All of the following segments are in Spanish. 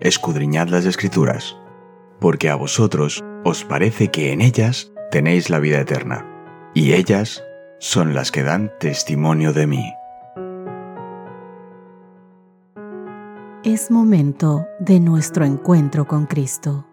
escudriñad las escrituras, porque a vosotros os parece que en ellas tenéis la vida eterna, y ellas son las que dan testimonio de mí. Es momento de nuestro encuentro con Cristo.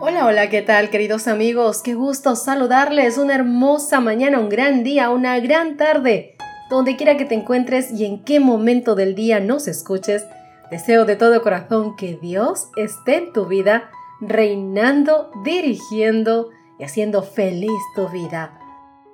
Hola, hola, ¿qué tal queridos amigos? Qué gusto saludarles. Una hermosa mañana, un gran día, una gran tarde. Donde quiera que te encuentres y en qué momento del día nos escuches, deseo de todo corazón que Dios esté en tu vida, reinando, dirigiendo y haciendo feliz tu vida.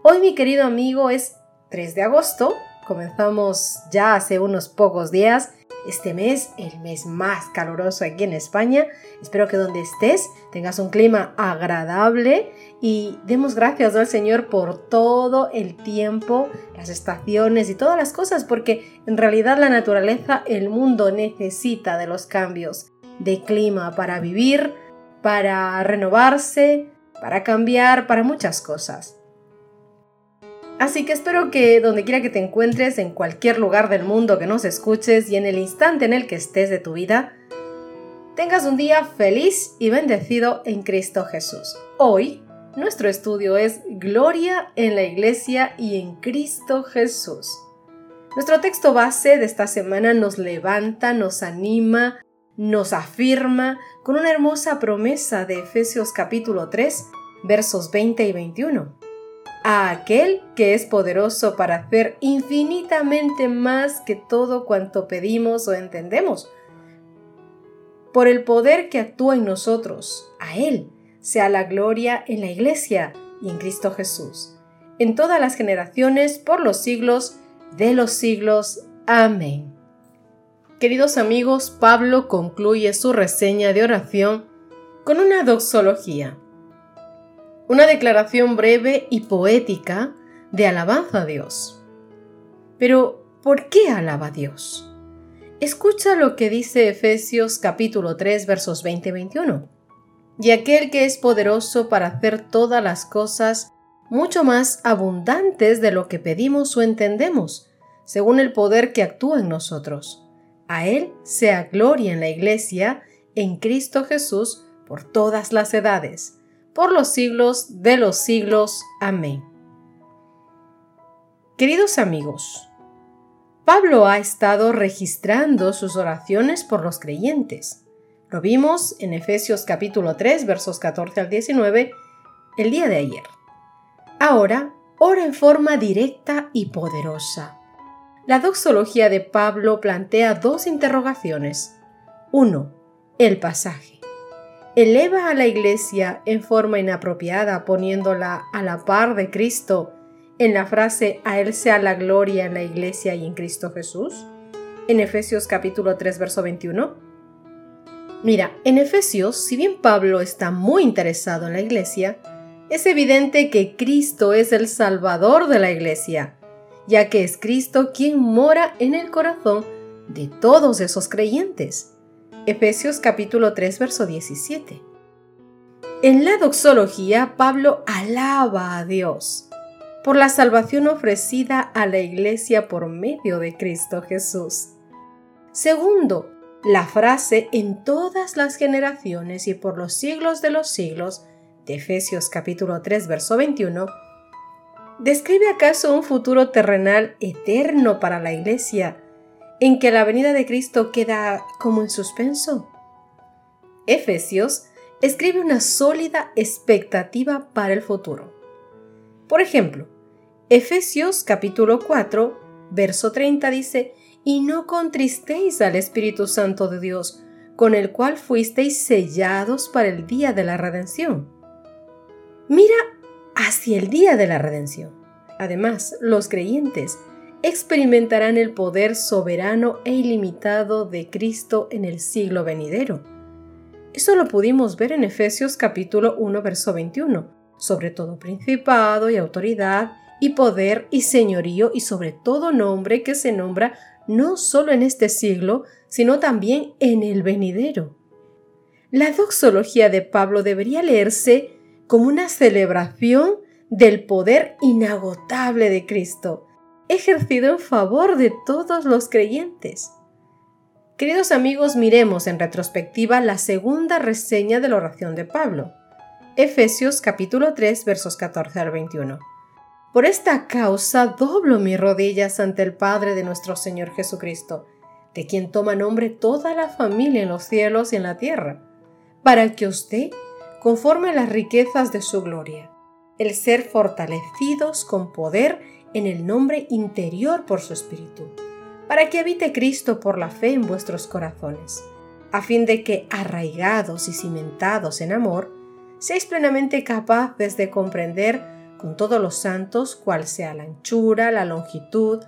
Hoy mi querido amigo es 3 de agosto, comenzamos ya hace unos pocos días este mes, el mes más caluroso aquí en España. Espero que donde estés tengas un clima agradable y demos gracias al Señor por todo el tiempo, las estaciones y todas las cosas, porque en realidad la naturaleza, el mundo necesita de los cambios de clima para vivir, para renovarse, para cambiar, para muchas cosas. Así que espero que donde quiera que te encuentres, en cualquier lugar del mundo que nos escuches y en el instante en el que estés de tu vida, tengas un día feliz y bendecido en Cristo Jesús. Hoy, nuestro estudio es Gloria en la Iglesia y en Cristo Jesús. Nuestro texto base de esta semana nos levanta, nos anima, nos afirma con una hermosa promesa de Efesios capítulo 3, versos 20 y 21 a aquel que es poderoso para hacer infinitamente más que todo cuanto pedimos o entendemos. Por el poder que actúa en nosotros, a Él sea la gloria en la Iglesia y en Cristo Jesús, en todas las generaciones, por los siglos de los siglos. Amén. Queridos amigos, Pablo concluye su reseña de oración con una doxología una declaración breve y poética de alabanza a Dios. Pero, ¿por qué alaba a Dios? Escucha lo que dice Efesios capítulo 3 versos 20 y 21. Y aquel que es poderoso para hacer todas las cosas mucho más abundantes de lo que pedimos o entendemos, según el poder que actúa en nosotros. A Él sea gloria en la Iglesia, en Cristo Jesús, por todas las edades por los siglos de los siglos. Amén. Queridos amigos, Pablo ha estado registrando sus oraciones por los creyentes. Lo vimos en Efesios capítulo 3 versos 14 al 19 el día de ayer. Ahora, ora en forma directa y poderosa. La doxología de Pablo plantea dos interrogaciones. 1. El pasaje eleva a la iglesia en forma inapropiada poniéndola a la par de Cristo en la frase a Él sea la gloria en la iglesia y en Cristo Jesús? En Efesios capítulo 3 verso 21. Mira, en Efesios, si bien Pablo está muy interesado en la iglesia, es evidente que Cristo es el Salvador de la iglesia, ya que es Cristo quien mora en el corazón de todos esos creyentes. Efesios capítulo 3, verso 17. En la doxología, Pablo alaba a Dios por la salvación ofrecida a la iglesia por medio de Cristo Jesús. Segundo, la frase en todas las generaciones y por los siglos de los siglos de Efesios capítulo 3 verso 21 ¿Describe acaso un futuro terrenal eterno para la iglesia en que la venida de Cristo queda como en suspenso. Efesios escribe una sólida expectativa para el futuro. Por ejemplo, Efesios capítulo 4, verso 30 dice, Y no contristéis al Espíritu Santo de Dios, con el cual fuisteis sellados para el día de la redención. Mira hacia el día de la redención. Además, los creyentes experimentarán el poder soberano e ilimitado de Cristo en el siglo venidero. Eso lo pudimos ver en Efesios capítulo 1 verso 21, sobre todo principado y autoridad y poder y señorío y sobre todo nombre que se nombra no solo en este siglo, sino también en el venidero. La doxología de Pablo debería leerse como una celebración del poder inagotable de Cristo, ejercido en favor de todos los creyentes. Queridos amigos, miremos en retrospectiva la segunda reseña de la oración de Pablo. Efesios capítulo 3 versos 14 al 21. Por esta causa doblo mis rodillas ante el Padre de nuestro Señor Jesucristo, de quien toma nombre toda la familia en los cielos y en la tierra, para que os dé, conforme las riquezas de su gloria, el ser fortalecidos con poder en el nombre interior por su Espíritu para que habite Cristo por la fe en vuestros corazones, a fin de que, arraigados y cimentados en amor, seáis plenamente capaces de comprender con todos los santos cuál sea la anchura, la longitud,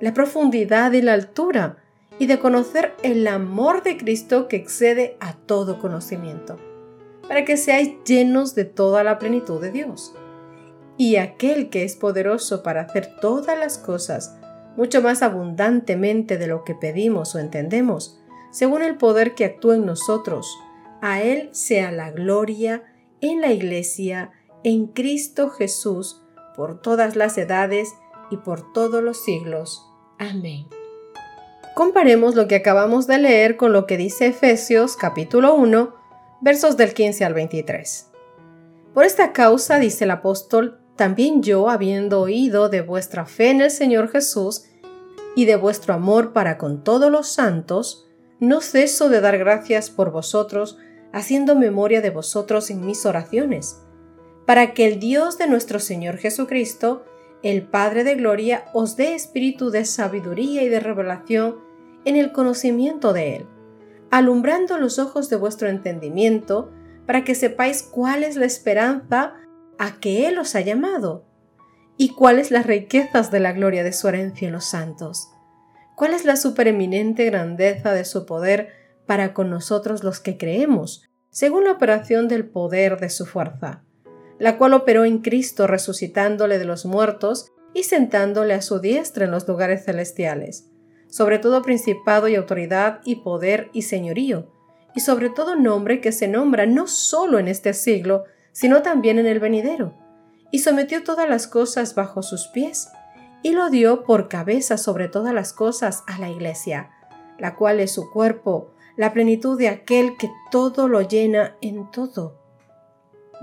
la profundidad y la altura, y de conocer el amor de Cristo que excede a todo conocimiento, para que seáis llenos de toda la plenitud de Dios. Y aquel que es poderoso para hacer todas las cosas, mucho más abundantemente de lo que pedimos o entendemos, según el poder que actúa en nosotros. A Él sea la gloria en la Iglesia, en Cristo Jesús, por todas las edades y por todos los siglos. Amén. Comparemos lo que acabamos de leer con lo que dice Efesios capítulo 1, versos del 15 al 23. Por esta causa, dice el apóstol, también yo, habiendo oído de vuestra fe en el Señor Jesús y de vuestro amor para con todos los santos, no ceso de dar gracias por vosotros, haciendo memoria de vosotros en mis oraciones, para que el Dios de nuestro Señor Jesucristo, el Padre de Gloria, os dé espíritu de sabiduría y de revelación en el conocimiento de Él, alumbrando los ojos de vuestro entendimiento, para que sepáis cuál es la esperanza a que Él os ha llamado, y cuáles las riquezas de la gloria de su herencia en los santos, cuál es la supereminente grandeza de su poder para con nosotros los que creemos, según la operación del poder de su fuerza, la cual operó en Cristo resucitándole de los muertos y sentándole a su diestra en los lugares celestiales, sobre todo principado y autoridad y poder y señorío, y sobre todo nombre que se nombra no solo en este siglo, sino también en el venidero, y sometió todas las cosas bajo sus pies, y lo dio por cabeza sobre todas las cosas a la iglesia, la cual es su cuerpo, la plenitud de aquel que todo lo llena en todo.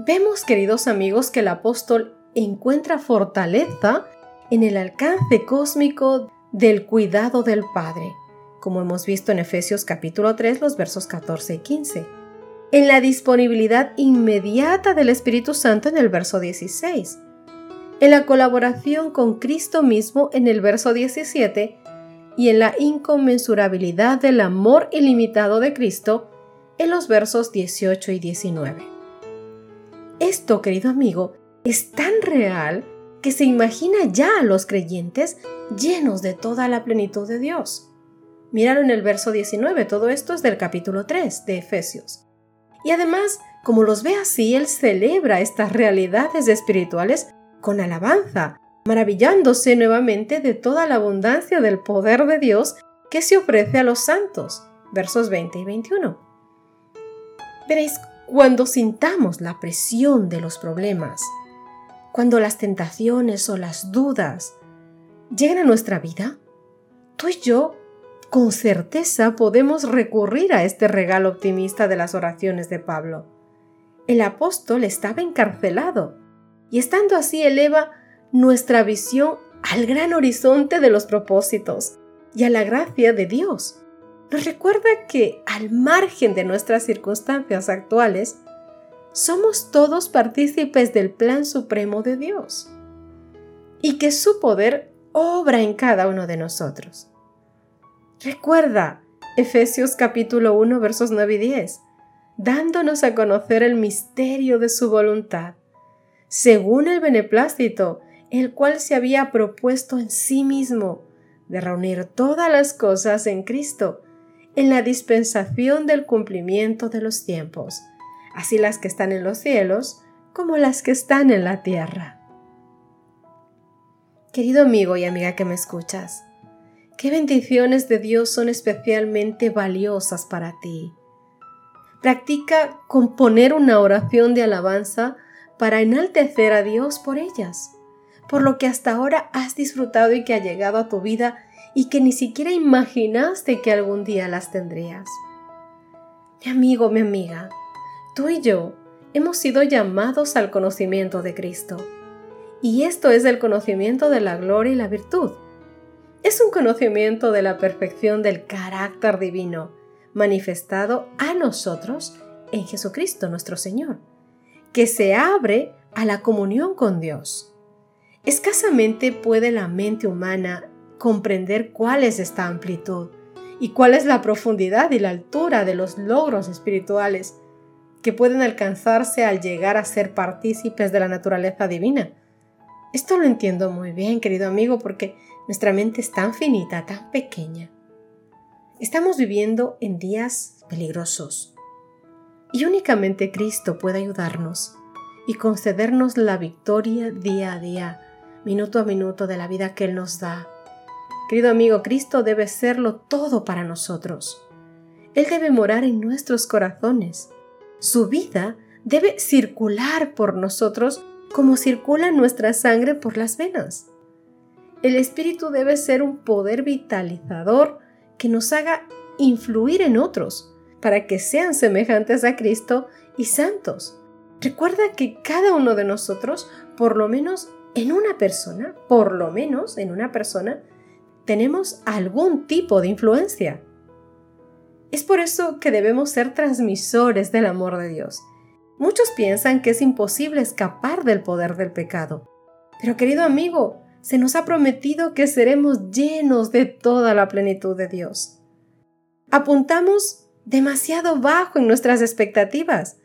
Vemos, queridos amigos, que el apóstol encuentra fortaleza en el alcance cósmico del cuidado del Padre, como hemos visto en Efesios capítulo 3, los versos 14 y 15 en la disponibilidad inmediata del Espíritu Santo en el verso 16, en la colaboración con Cristo mismo en el verso 17 y en la inconmensurabilidad del amor ilimitado de Cristo en los versos 18 y 19. Esto, querido amigo, es tan real que se imagina ya a los creyentes llenos de toda la plenitud de Dios. Miraron en el verso 19, todo esto es del capítulo 3 de Efesios. Y además, como los ve así, él celebra estas realidades espirituales con alabanza, maravillándose nuevamente de toda la abundancia del poder de Dios que se ofrece a los santos. Versos 20 y 21. Veréis, cuando sintamos la presión de los problemas, cuando las tentaciones o las dudas lleguen a nuestra vida, tú y yo con certeza podemos recurrir a este regalo optimista de las oraciones de Pablo. El apóstol estaba encarcelado y estando así eleva nuestra visión al gran horizonte de los propósitos y a la gracia de Dios. Nos recuerda que al margen de nuestras circunstancias actuales, somos todos partícipes del plan supremo de Dios y que su poder obra en cada uno de nosotros. Recuerda Efesios capítulo 1 versos 9 y 10, dándonos a conocer el misterio de su voluntad, según el beneplácito, el cual se había propuesto en sí mismo, de reunir todas las cosas en Cristo, en la dispensación del cumplimiento de los tiempos, así las que están en los cielos como las que están en la tierra. Querido amigo y amiga que me escuchas, ¿Qué bendiciones de Dios son especialmente valiosas para ti? Practica componer una oración de alabanza para enaltecer a Dios por ellas, por lo que hasta ahora has disfrutado y que ha llegado a tu vida y que ni siquiera imaginaste que algún día las tendrías. Mi amigo, mi amiga, tú y yo hemos sido llamados al conocimiento de Cristo. Y esto es el conocimiento de la gloria y la virtud. Es un conocimiento de la perfección del carácter divino, manifestado a nosotros en Jesucristo nuestro Señor, que se abre a la comunión con Dios. Escasamente puede la mente humana comprender cuál es esta amplitud y cuál es la profundidad y la altura de los logros espirituales que pueden alcanzarse al llegar a ser partícipes de la naturaleza divina. Esto lo entiendo muy bien, querido amigo, porque nuestra mente es tan finita, tan pequeña. Estamos viviendo en días peligrosos y únicamente Cristo puede ayudarnos y concedernos la victoria día a día, minuto a minuto de la vida que Él nos da. Querido amigo, Cristo debe serlo todo para nosotros. Él debe morar en nuestros corazones su vida debe circular por nosotros como circula nuestra sangre por las venas. El Espíritu debe ser un poder vitalizador que nos haga influir en otros para que sean semejantes a Cristo y santos. Recuerda que cada uno de nosotros, por lo menos en una persona, por lo menos en una persona, tenemos algún tipo de influencia. Es por eso que debemos ser transmisores del amor de Dios. Muchos piensan que es imposible escapar del poder del pecado. Pero querido amigo, se nos ha prometido que seremos llenos de toda la plenitud de Dios. Apuntamos demasiado bajo en nuestras expectativas.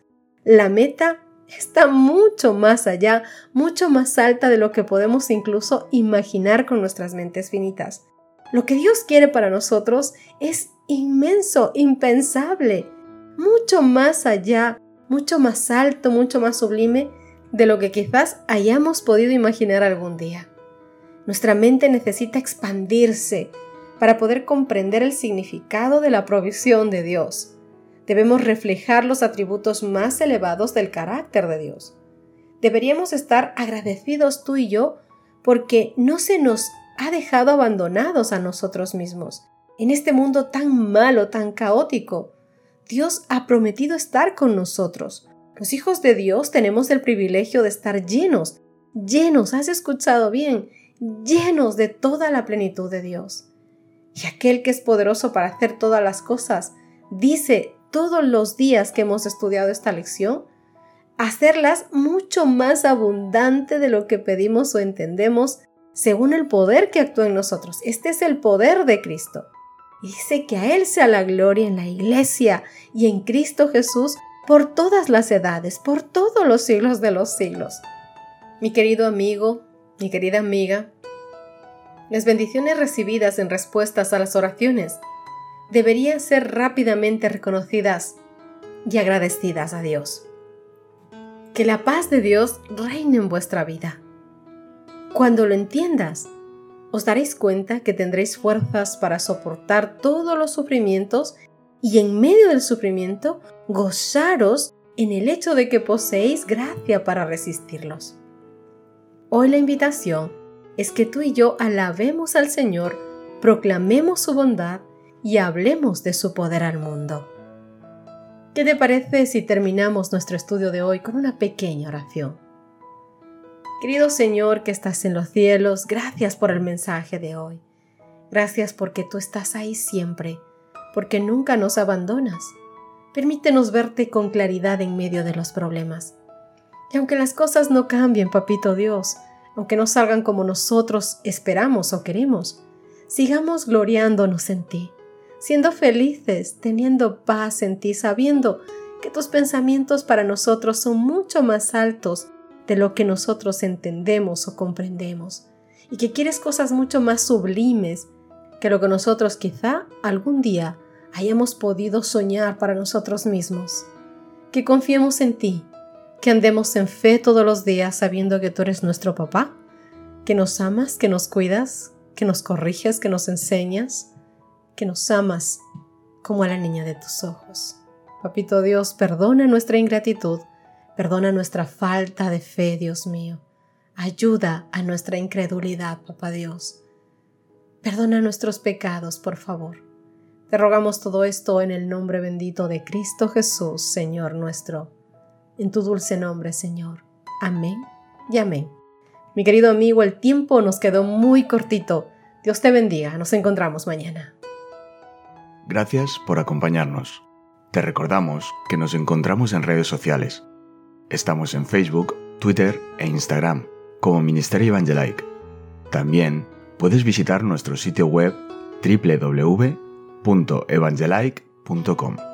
La meta está mucho más allá, mucho más alta de lo que podemos incluso imaginar con nuestras mentes finitas. Lo que Dios quiere para nosotros es inmenso, impensable, mucho más allá, mucho más alto, mucho más sublime de lo que quizás hayamos podido imaginar algún día. Nuestra mente necesita expandirse para poder comprender el significado de la provisión de Dios. Debemos reflejar los atributos más elevados del carácter de Dios. Deberíamos estar agradecidos tú y yo porque no se nos ha dejado abandonados a nosotros mismos en este mundo tan malo, tan caótico. Dios ha prometido estar con nosotros. Los hijos de Dios tenemos el privilegio de estar llenos, llenos, has escuchado bien, llenos de toda la plenitud de Dios. Y aquel que es poderoso para hacer todas las cosas, dice todos los días que hemos estudiado esta lección, hacerlas mucho más abundante de lo que pedimos o entendemos según el poder que actúa en nosotros. Este es el poder de Cristo dice que a Él sea la gloria en la iglesia y en Cristo Jesús por todas las edades, por todos los siglos de los siglos. Mi querido amigo, mi querida amiga, las bendiciones recibidas en respuestas a las oraciones deberían ser rápidamente reconocidas y agradecidas a Dios. Que la paz de Dios reine en vuestra vida. Cuando lo entiendas, os daréis cuenta que tendréis fuerzas para soportar todos los sufrimientos y en medio del sufrimiento gozaros en el hecho de que poseéis gracia para resistirlos. Hoy la invitación es que tú y yo alabemos al Señor, proclamemos su bondad y hablemos de su poder al mundo. ¿Qué te parece si terminamos nuestro estudio de hoy con una pequeña oración? Querido Señor que estás en los cielos, gracias por el mensaje de hoy. Gracias porque tú estás ahí siempre, porque nunca nos abandonas. Permítenos verte con claridad en medio de los problemas. Y aunque las cosas no cambien, papito Dios, aunque no salgan como nosotros esperamos o queremos, sigamos gloriándonos en ti, siendo felices, teniendo paz en ti, sabiendo que tus pensamientos para nosotros son mucho más altos de lo que nosotros entendemos o comprendemos y que quieres cosas mucho más sublimes que lo que nosotros quizá algún día hayamos podido soñar para nosotros mismos. Que confiemos en ti, que andemos en fe todos los días sabiendo que tú eres nuestro papá, que nos amas, que nos cuidas, que nos corriges, que nos enseñas, que nos amas como a la niña de tus ojos. Papito Dios, perdona nuestra ingratitud Perdona nuestra falta de fe, Dios mío. Ayuda a nuestra incredulidad, Papá Dios. Perdona nuestros pecados, por favor. Te rogamos todo esto en el nombre bendito de Cristo Jesús, Señor nuestro. En tu dulce nombre, Señor. Amén y amén. Mi querido amigo, el tiempo nos quedó muy cortito. Dios te bendiga. Nos encontramos mañana. Gracias por acompañarnos. Te recordamos que nos encontramos en redes sociales. Estamos en Facebook, Twitter e Instagram como Ministerio Evangelike. También puedes visitar nuestro sitio web www.evangelike.com.